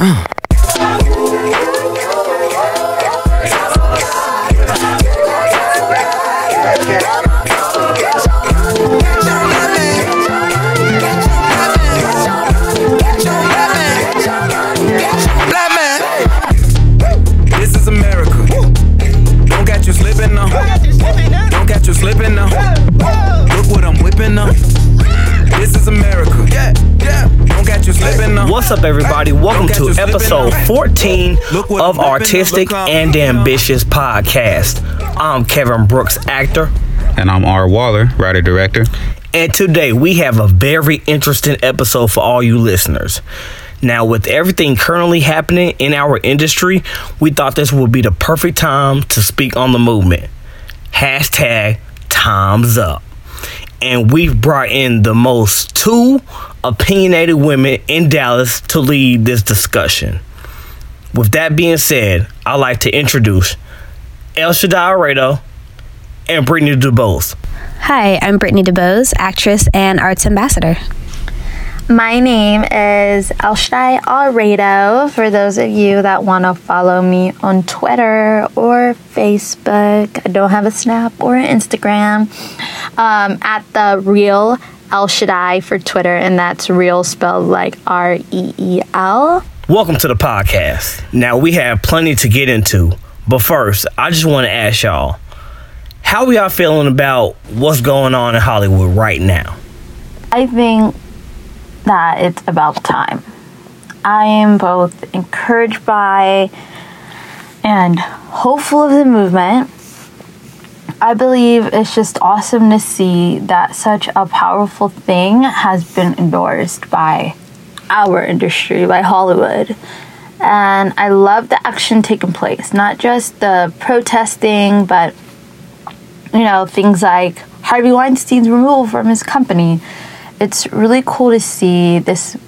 Black 14 of I'm whipping now. Artistic Look how I'm and. Ambitious Podcast. I'm Kevin Brooks, actor, And I'm Art Waller, writer director. and today we have a very interesting episode for all you listeners. Now, with everything currently happening in our industry, we thought this would be the perfect time to speak on the movement. Hashtag time's up. And we've brought in the most two opinionated women in Dallas to lead this discussion. With that being said, I'd like to introduce Elshaday Aredo and Brittney Dubose. Hi, I'm Brittney Dubose, actress and arts ambassador. My name is Elshaday Aredo. For those of you that want to follow me on Twitter or Facebook, I don't have a Snap or an Instagram. Um, at the real El Shaddai for Twitter, and that's real spelled like R E E L. Welcome to the podcast. Now, we have plenty to get into, but first, I just want to ask y'all how are y'all feeling about what's going on in Hollywood right now? I think that it's about time. I am both encouraged by and hopeful of the movement. I believe it's just awesome to see that such a powerful thing has been endorsed by our industry, by Hollywood. And I love the action taking place, not just the protesting, but you know, things like Harvey Weinstein's removal from his company. It's really cool to see this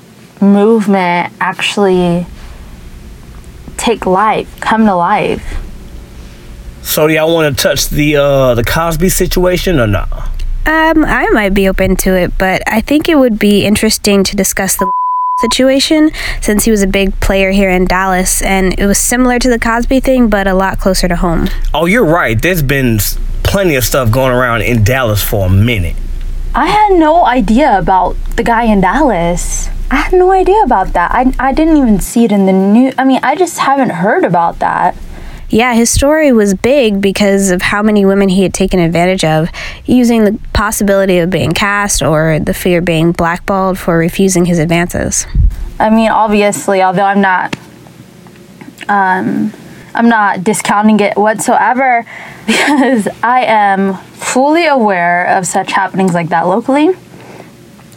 movement actually take life, come to life. So, do y'all want to touch the uh, the Cosby situation or not? Um, I might be open to it, but I think it would be interesting to discuss the situation since he was a big player here in Dallas and it was similar to the Cosby thing, but a lot closer to home. Oh, you're right. There's been plenty of stuff going around in Dallas for a minute. I had no idea about the guy in Dallas. I had no idea about that. I, I didn't even see it in the news. I mean, I just haven't heard about that. Yeah, his story was big because of how many women he had taken advantage of, using the possibility of being cast or the fear of being blackballed for refusing his advances. I mean, obviously, although I'm not, um, I'm not discounting it whatsoever, because I am fully aware of such happenings like that locally.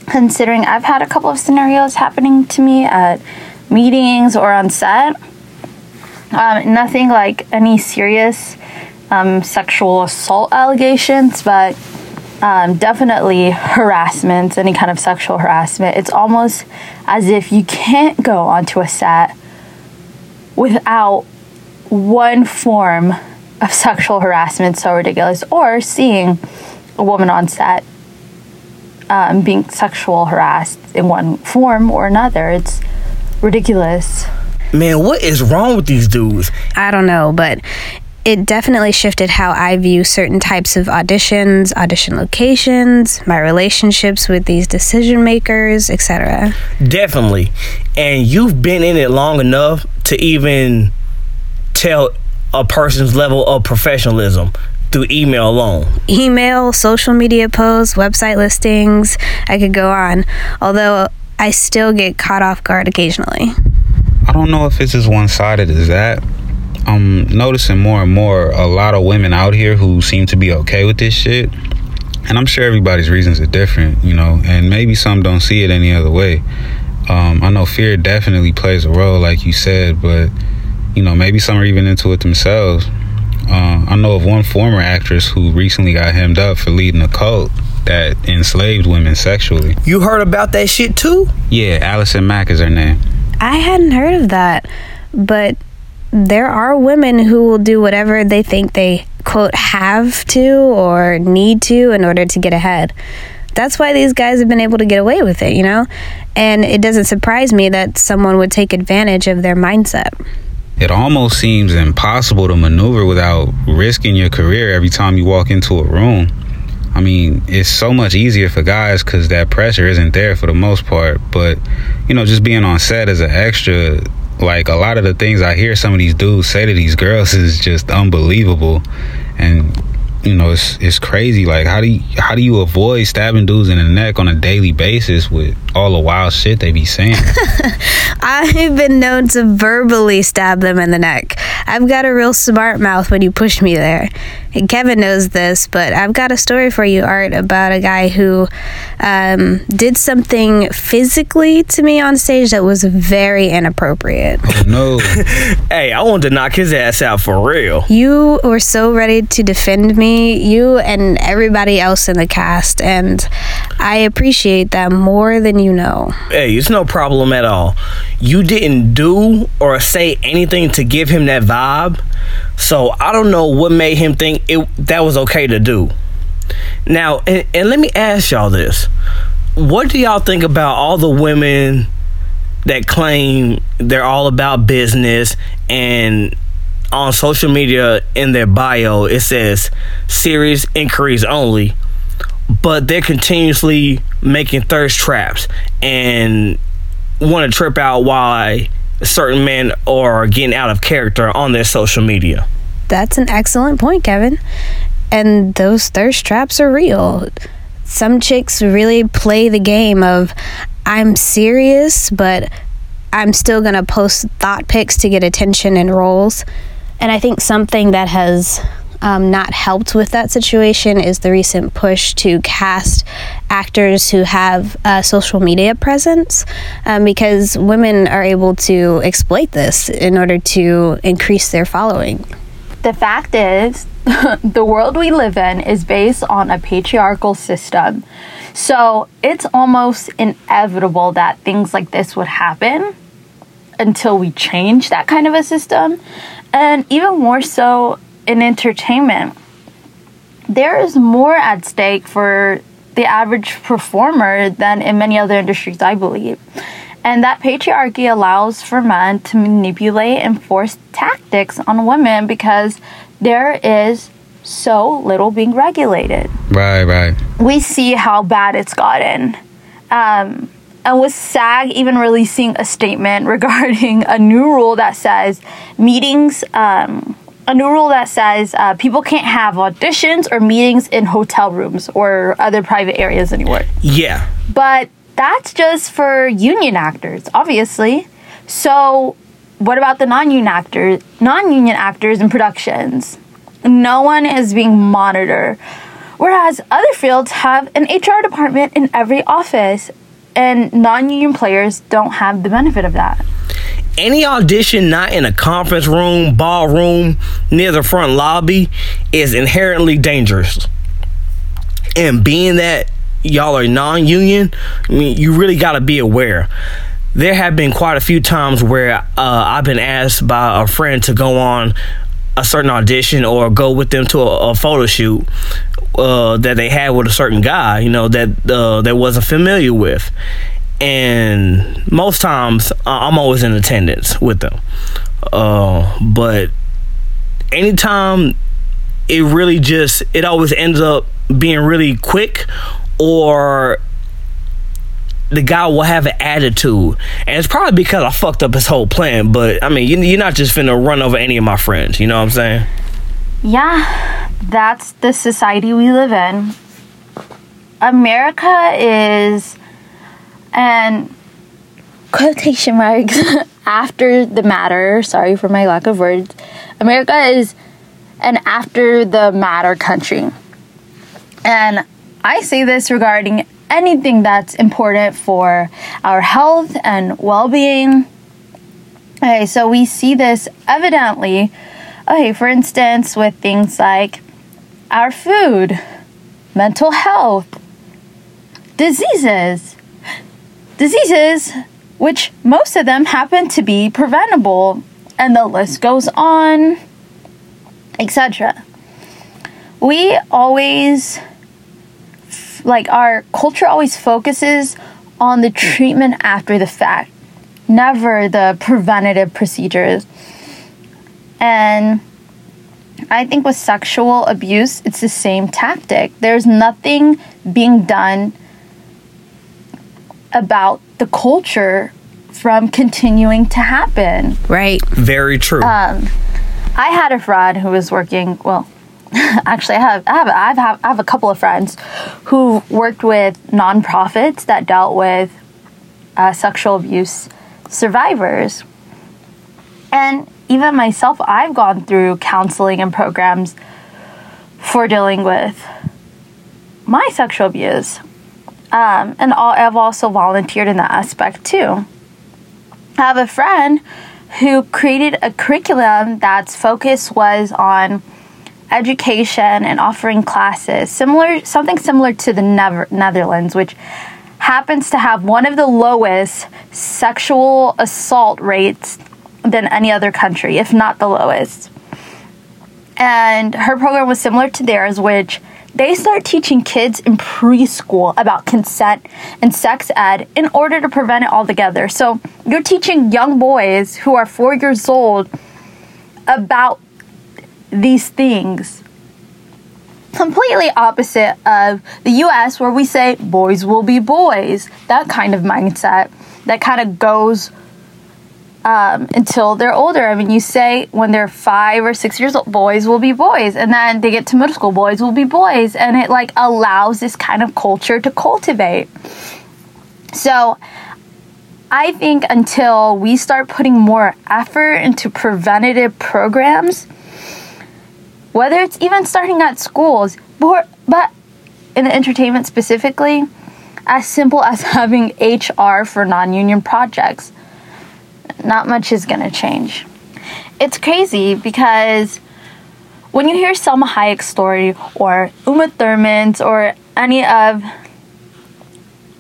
Considering I've had a couple of scenarios happening to me at meetings or on set. Um, nothing like any serious um, sexual assault allegations, but um, definitely harassment, any kind of sexual harassment. It's almost as if you can't go onto a set without one form of sexual harassment so ridiculous, or seeing a woman on set um, being sexual harassed in one form or another. It's ridiculous. Man, what is wrong with these dudes? I don't know, but it definitely shifted how I view certain types of auditions, audition locations, my relationships with these decision makers, etc. Definitely. And you've been in it long enough to even tell a person's level of professionalism through email alone. Email, social media posts, website listings, I could go on. Although I still get caught off guard occasionally. I don't know if it's as one sided as that. I'm noticing more and more a lot of women out here who seem to be okay with this shit. And I'm sure everybody's reasons are different, you know, and maybe some don't see it any other way. Um, I know fear definitely plays a role, like you said, but, you know, maybe some are even into it themselves. Uh, I know of one former actress who recently got hemmed up for leading a cult that enslaved women sexually. You heard about that shit too? Yeah, Allison Mack is her name. I hadn't heard of that, but there are women who will do whatever they think they quote have to or need to in order to get ahead. That's why these guys have been able to get away with it, you know? And it doesn't surprise me that someone would take advantage of their mindset. It almost seems impossible to maneuver without risking your career every time you walk into a room. I mean, it's so much easier for guys because that pressure isn't there for the most part. But, you know, just being on set as an extra, like a lot of the things I hear some of these dudes say to these girls is just unbelievable. And you know, it's it's crazy. Like, how do you how do you avoid stabbing dudes in the neck on a daily basis with all the wild shit they be saying? I've been known to verbally stab them in the neck. I've got a real smart mouth when you push me there. And Kevin knows this, but I've got a story for you, Art, about a guy who um, did something physically to me on stage that was very inappropriate. oh no! Hey, I wanted to knock his ass out for real. You were so ready to defend me, you and everybody else in the cast, and I appreciate that more than you know. Hey, it's no problem at all. You didn't do or say anything to give him that vibe, so I don't know what made him think it that was okay to do. Now, and, and let me ask y'all this: What do y'all think about all the women that claim they're all about business and on social media in their bio it says serious inquiries only? but they're continuously making thirst traps and want to trip out why certain men are getting out of character on their social media. That's an excellent point, Kevin. And those thirst traps are real. Some chicks really play the game of I'm serious, but I'm still going to post thought pics to get attention and roles. And I think something that has um, not helped with that situation is the recent push to cast actors who have a social media presence um, because women are able to exploit this in order to increase their following. The fact is, the world we live in is based on a patriarchal system. So it's almost inevitable that things like this would happen until we change that kind of a system. And even more so in entertainment, there is more at stake for the average performer than in many other industries, I believe. And that patriarchy allows for men to manipulate and force tactics on women because there is so little being regulated. right, right. We see how bad it's gotten. Um, and with SAG even releasing a statement regarding a new rule that says meetings, um, a new rule that says uh, people can't have auditions or meetings in hotel rooms or other private areas anywhere. Yeah. But that's just for union actors, obviously. So, what about the non-union actors? Non-union actors in productions, no one is being monitored. Whereas other fields have an HR department in every office, and non-union players don't have the benefit of that. Any audition not in a conference room, ballroom, near the front lobby is inherently dangerous. And being that y'all are non union, I mean, you really got to be aware. There have been quite a few times where uh, I've been asked by a friend to go on a certain audition or go with them to a, a photo shoot uh, that they had with a certain guy, you know, that uh, they wasn't familiar with. And most times I'm always in attendance with them. Uh, but anytime it really just, it always ends up being really quick or the guy will have an attitude. And it's probably because I fucked up his whole plan. But I mean, you- you're not just finna run over any of my friends. You know what I'm saying? Yeah, that's the society we live in. America is and quotation marks after the matter. Sorry for my lack of words. America is an after the matter country. And I say this regarding anything that's important for our health and well being. Okay, so we see this evidently, okay, for instance, with things like our food, mental health, diseases, diseases, which most of them happen to be preventable, and the list goes on, etc. We always like our culture always focuses on the treatment after the fact, never the preventative procedures. And I think with sexual abuse, it's the same tactic. There's nothing being done about the culture from continuing to happen. Right. Very true. Um, I had a friend who was working. Well, actually, I have I have I have I have a couple of friends who worked with nonprofits that dealt with uh, sexual abuse survivors, and even myself, I've gone through counseling and programs for dealing with my sexual abuse, um, and I've also volunteered in that aspect too. I have a friend who created a curriculum that's focus was on education and offering classes similar something similar to the Never- Netherlands which happens to have one of the lowest sexual assault rates than any other country if not the lowest and her program was similar to theirs which they start teaching kids in preschool about consent and sex ed in order to prevent it altogether. So you're teaching young boys who are four years old about these things. Completely opposite of the US, where we say boys will be boys. That kind of mindset that kind of goes um, until they're older. I mean, you say when they're five or six years old, boys will be boys, and then they get to middle school, boys will be boys, and it like allows this kind of culture to cultivate. So, I think until we start putting more effort into preventative programs, whether it's even starting at schools, but, in the entertainment specifically, as simple as having HR for non union projects not much is going to change. It's crazy because when you hear Salma Hayek's story or Uma Thurman's or any of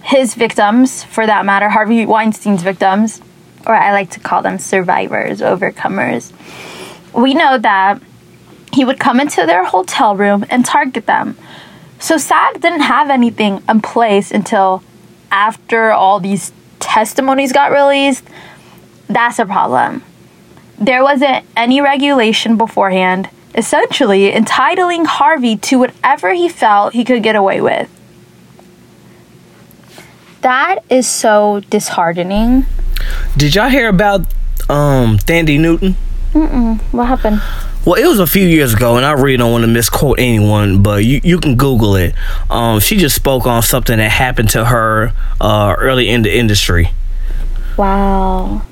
his victims, for that matter, Harvey Weinstein's victims, or I like to call them survivors, overcomers, we know that he would come into their hotel room and target them. So SAG didn't have anything in place until after all these testimonies got released that's a problem. There wasn't any regulation beforehand, essentially entitling Harvey to whatever he felt he could get away with. That is so disheartening. Did y'all hear about um Thandie Newton? What happened? Well, it was a few years ago, and I really don't want to misquote anyone, but you, you can Google it. Um, she just spoke on something that happened to her uh, early in the industry. Wow.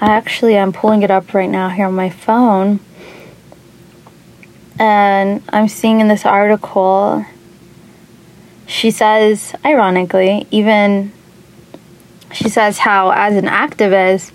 I actually I'm pulling it up right now here on my phone. And I'm seeing in this article she says ironically even she says how as an activist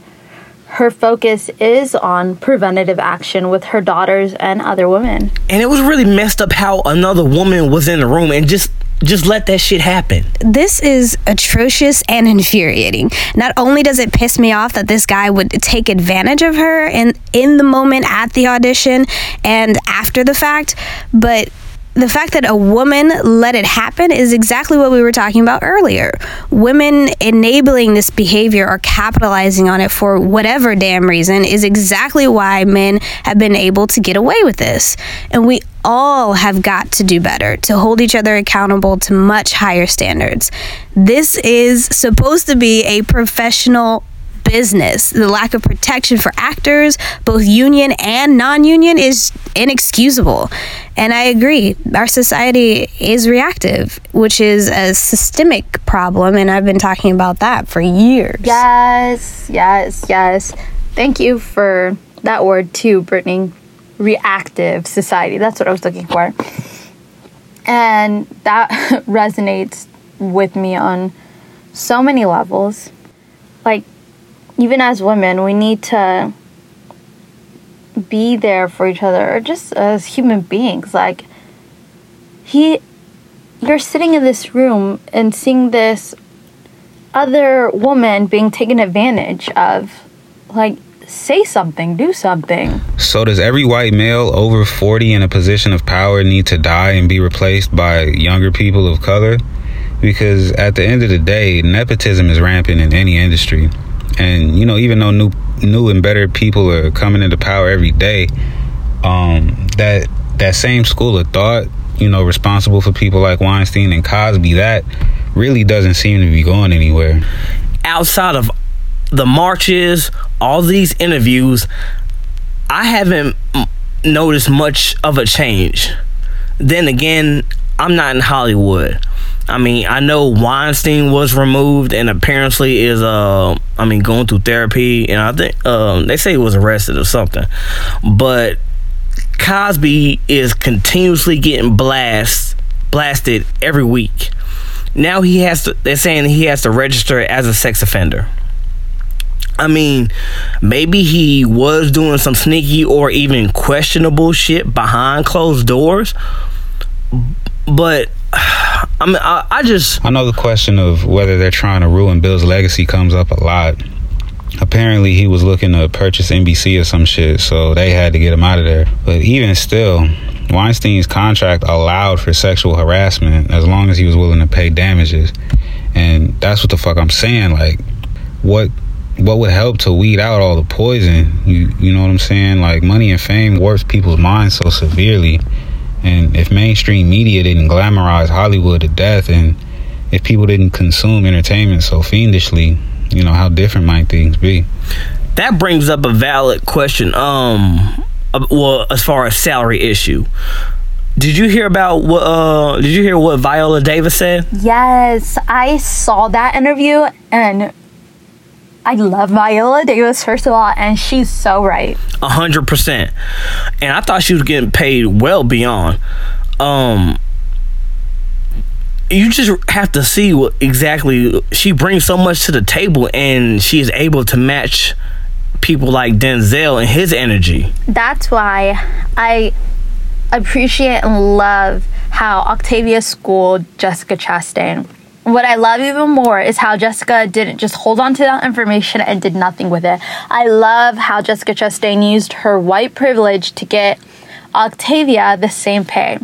her focus is on preventative action with her daughters and other women. And it was really messed up how another woman was in the room and just just let that shit happen. This is atrocious and infuriating. Not only does it piss me off that this guy would take advantage of her in in the moment at the audition and after the fact, but the fact that a woman let it happen is exactly what we were talking about earlier. Women enabling this behavior or capitalizing on it for whatever damn reason is exactly why men have been able to get away with this. And we all have got to do better to hold each other accountable to much higher standards. This is supposed to be a professional business. The lack of protection for actors, both union and non union, is inexcusable. And I agree, our society is reactive, which is a systemic problem. And I've been talking about that for years. Yes, yes, yes. Thank you for that word too, Brittney. Reactive society. That's what I was looking for. And that resonates with me on so many levels. Like, even as women, we need to be there for each other or just as human beings. Like, he, you're sitting in this room and seeing this other woman being taken advantage of. Like, say something, do something. So does every white male over 40 in a position of power need to die and be replaced by younger people of color? Because at the end of the day, nepotism is rampant in any industry. And you know, even though new new and better people are coming into power every day, um, that that same school of thought, you know, responsible for people like Weinstein and Cosby, that really doesn't seem to be going anywhere. outside of the marches, all these interviews, I haven't noticed much of a change. Then again, I'm not in Hollywood. I mean, I know Weinstein was removed and apparently is uh I mean going through therapy and I think um they say he was arrested or something. But Cosby is continuously getting blast blasted every week. Now he has to they're saying he has to register as a sex offender. I mean, maybe he was doing some sneaky or even questionable shit behind closed doors. But I mean, I, I just I know the question of whether they're trying to ruin Bill's legacy comes up a lot. Apparently, he was looking to purchase NBC or some shit, so they had to get him out of there. But even still, Weinstein's contract allowed for sexual harassment as long as he was willing to pay damages. And that's what the fuck I'm saying. Like, what what would help to weed out all the poison? You you know what I'm saying? Like, money and fame warps people's minds so severely. And if mainstream media didn't glamorize Hollywood to death, and if people didn't consume entertainment so fiendishly, you know, how different might things be? that brings up a valid question. Um, uh, well, as far as salary issue, did you hear about what? Uh, did you hear what Viola Davis said? Yes, I saw that interview and I love Viola Davis, first of all, and she's so right. A hundred percent. And I thought she was getting paid well beyond. Um you just have to see what exactly she brings so much to the table and she is able to match people like Denzel and his energy. That's why I appreciate and love how Octavia schooled Jessica Chastain. What I love even more is how Jessica didn't just hold on to that information and did nothing with it. I love how Jessica Chastain used her white privilege to get Octavia the same pay.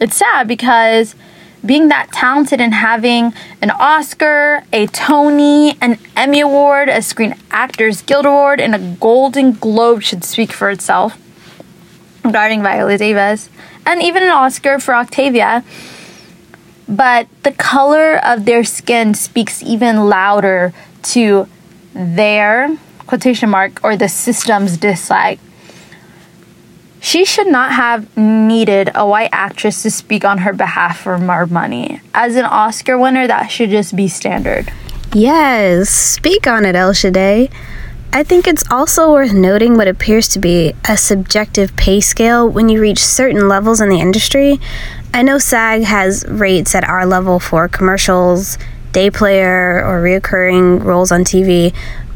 It's sad because being that talented and having an Oscar, a Tony, an Emmy Award, a Screen Actors Guild Award, and a Golden Globe should speak for itself regarding Viola Davis, and even an Oscar for Octavia. But the color of their skin speaks even louder to their quotation mark or the system's dislike. She should not have needed a white actress to speak on her behalf for more money. As an Oscar winner, that should just be standard. Yes, speak on it, Elshaday. I think it's also worth noting what appears to be a subjective pay scale when you reach certain levels in the industry. I know SAG has rates at our level for commercials, day player, or reoccurring roles on TV,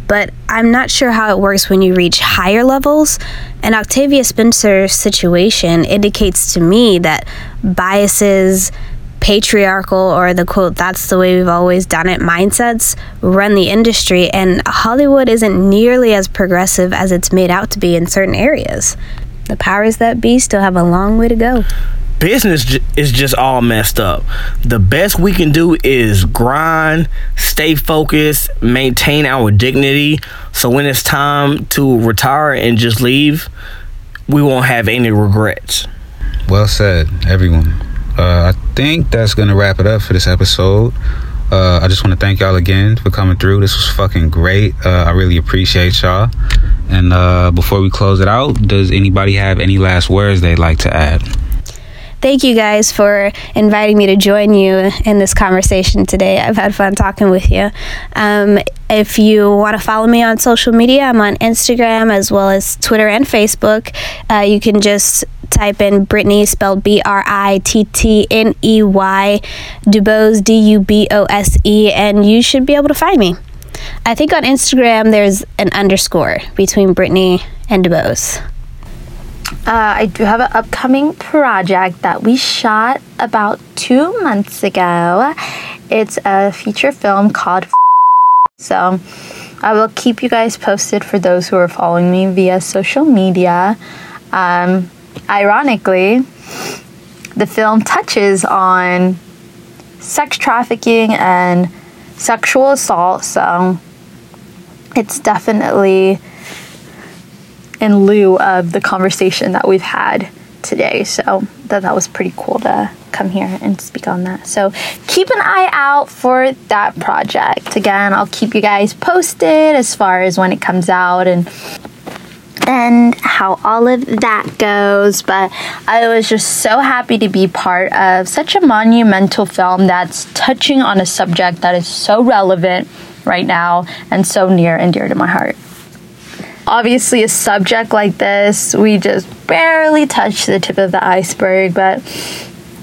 but I'm not sure how it works when you reach higher levels. And Octavia Spencer's situation indicates to me that biases, patriarchal, or the quote, that's the way we've always done it mindsets run the industry, and Hollywood isn't nearly as progressive as it's made out to be in certain areas. The powers that be still have a long way to go. business j- is just all messed up. The best we can do is grind, stay focused, maintain our dignity. So when it's time to retire and just leave, we won't have any regrets. Well said, everyone. Uh, I think that's gonna wrap it up for this episode. Uh, I just want to thank y'all again for coming through. This was fucking great. Uh, I really appreciate y'all. And uh, before we close it out, does anybody have any last words they'd like to add? Thank you guys for inviting me to join you in this conversation today. I've had fun talking with you. Um, if you want to follow me on social media, I'm on Instagram as well as Twitter and Facebook. Uh, you can just type in Brittney, spelled B R I T T N E Y, Dubose, D U B O S E, and you should be able to find me. I think on Instagram there's an underscore between Brittney and Dubose. Uh, I do have an upcoming project that we shot about two months ago. It's a feature film called. So I will keep you guys posted for those who are following me via social media. Um, ironically, the film touches on sex trafficking and sexual assault, so it's definitely in lieu of the conversation that we've had today. So that that was pretty cool to come here and speak on that. So keep an eye out for that project. Again, I'll keep you guys posted as far as when it comes out and and how all of that goes. But I was just so happy to be part of such a monumental film that's touching on a subject that is so relevant right now and so near and dear to my heart. Obviously, a subject like this, we just barely touched the tip of the iceberg, but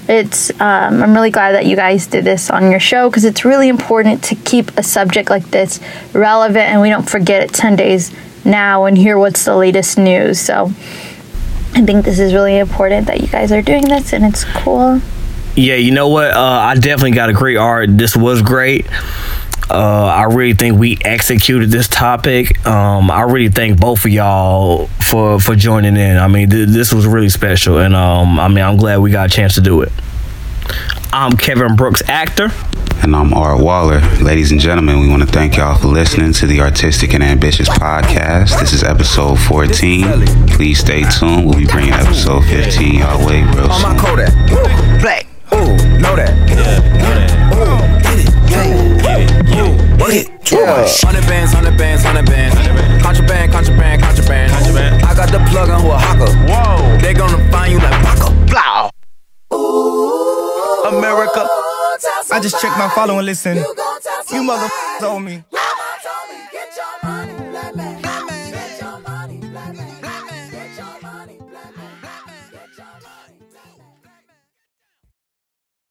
it's um, i'm really glad that you guys did this on your show because it's really important to keep a subject like this relevant and we don't forget it 10 days now and hear what's the latest news so i think this is really important that you guys are doing this and it's cool Yeah, you know what? Uh, I definitely got a great art. This was great. Uh, I really think we executed this topic. Um, I really thank both of y'all for for joining in. I mean, th- this was really special, and um, I mean, I'm glad we got a chance to do it. I'm Kevin Brooks, actor. And I'm Art Waller. Ladies and gentlemen, we want to thank y'all for listening to the Artistic and Ambitious podcast. This is episode 14. Please stay tuned. We'll be bringing episode 15 y'all way real On my soon. Kodak. Woo, black. Ooh, know that. Ooh, get it. Yeah. Hundred bands, hundred bands, hundred bands. Contraband, contraband, contraband. I got the plug on who a hawker. Whoa. They gonna find you like Paco. Blow. America. I just checked my follow and listen. You motherfuckers owe me.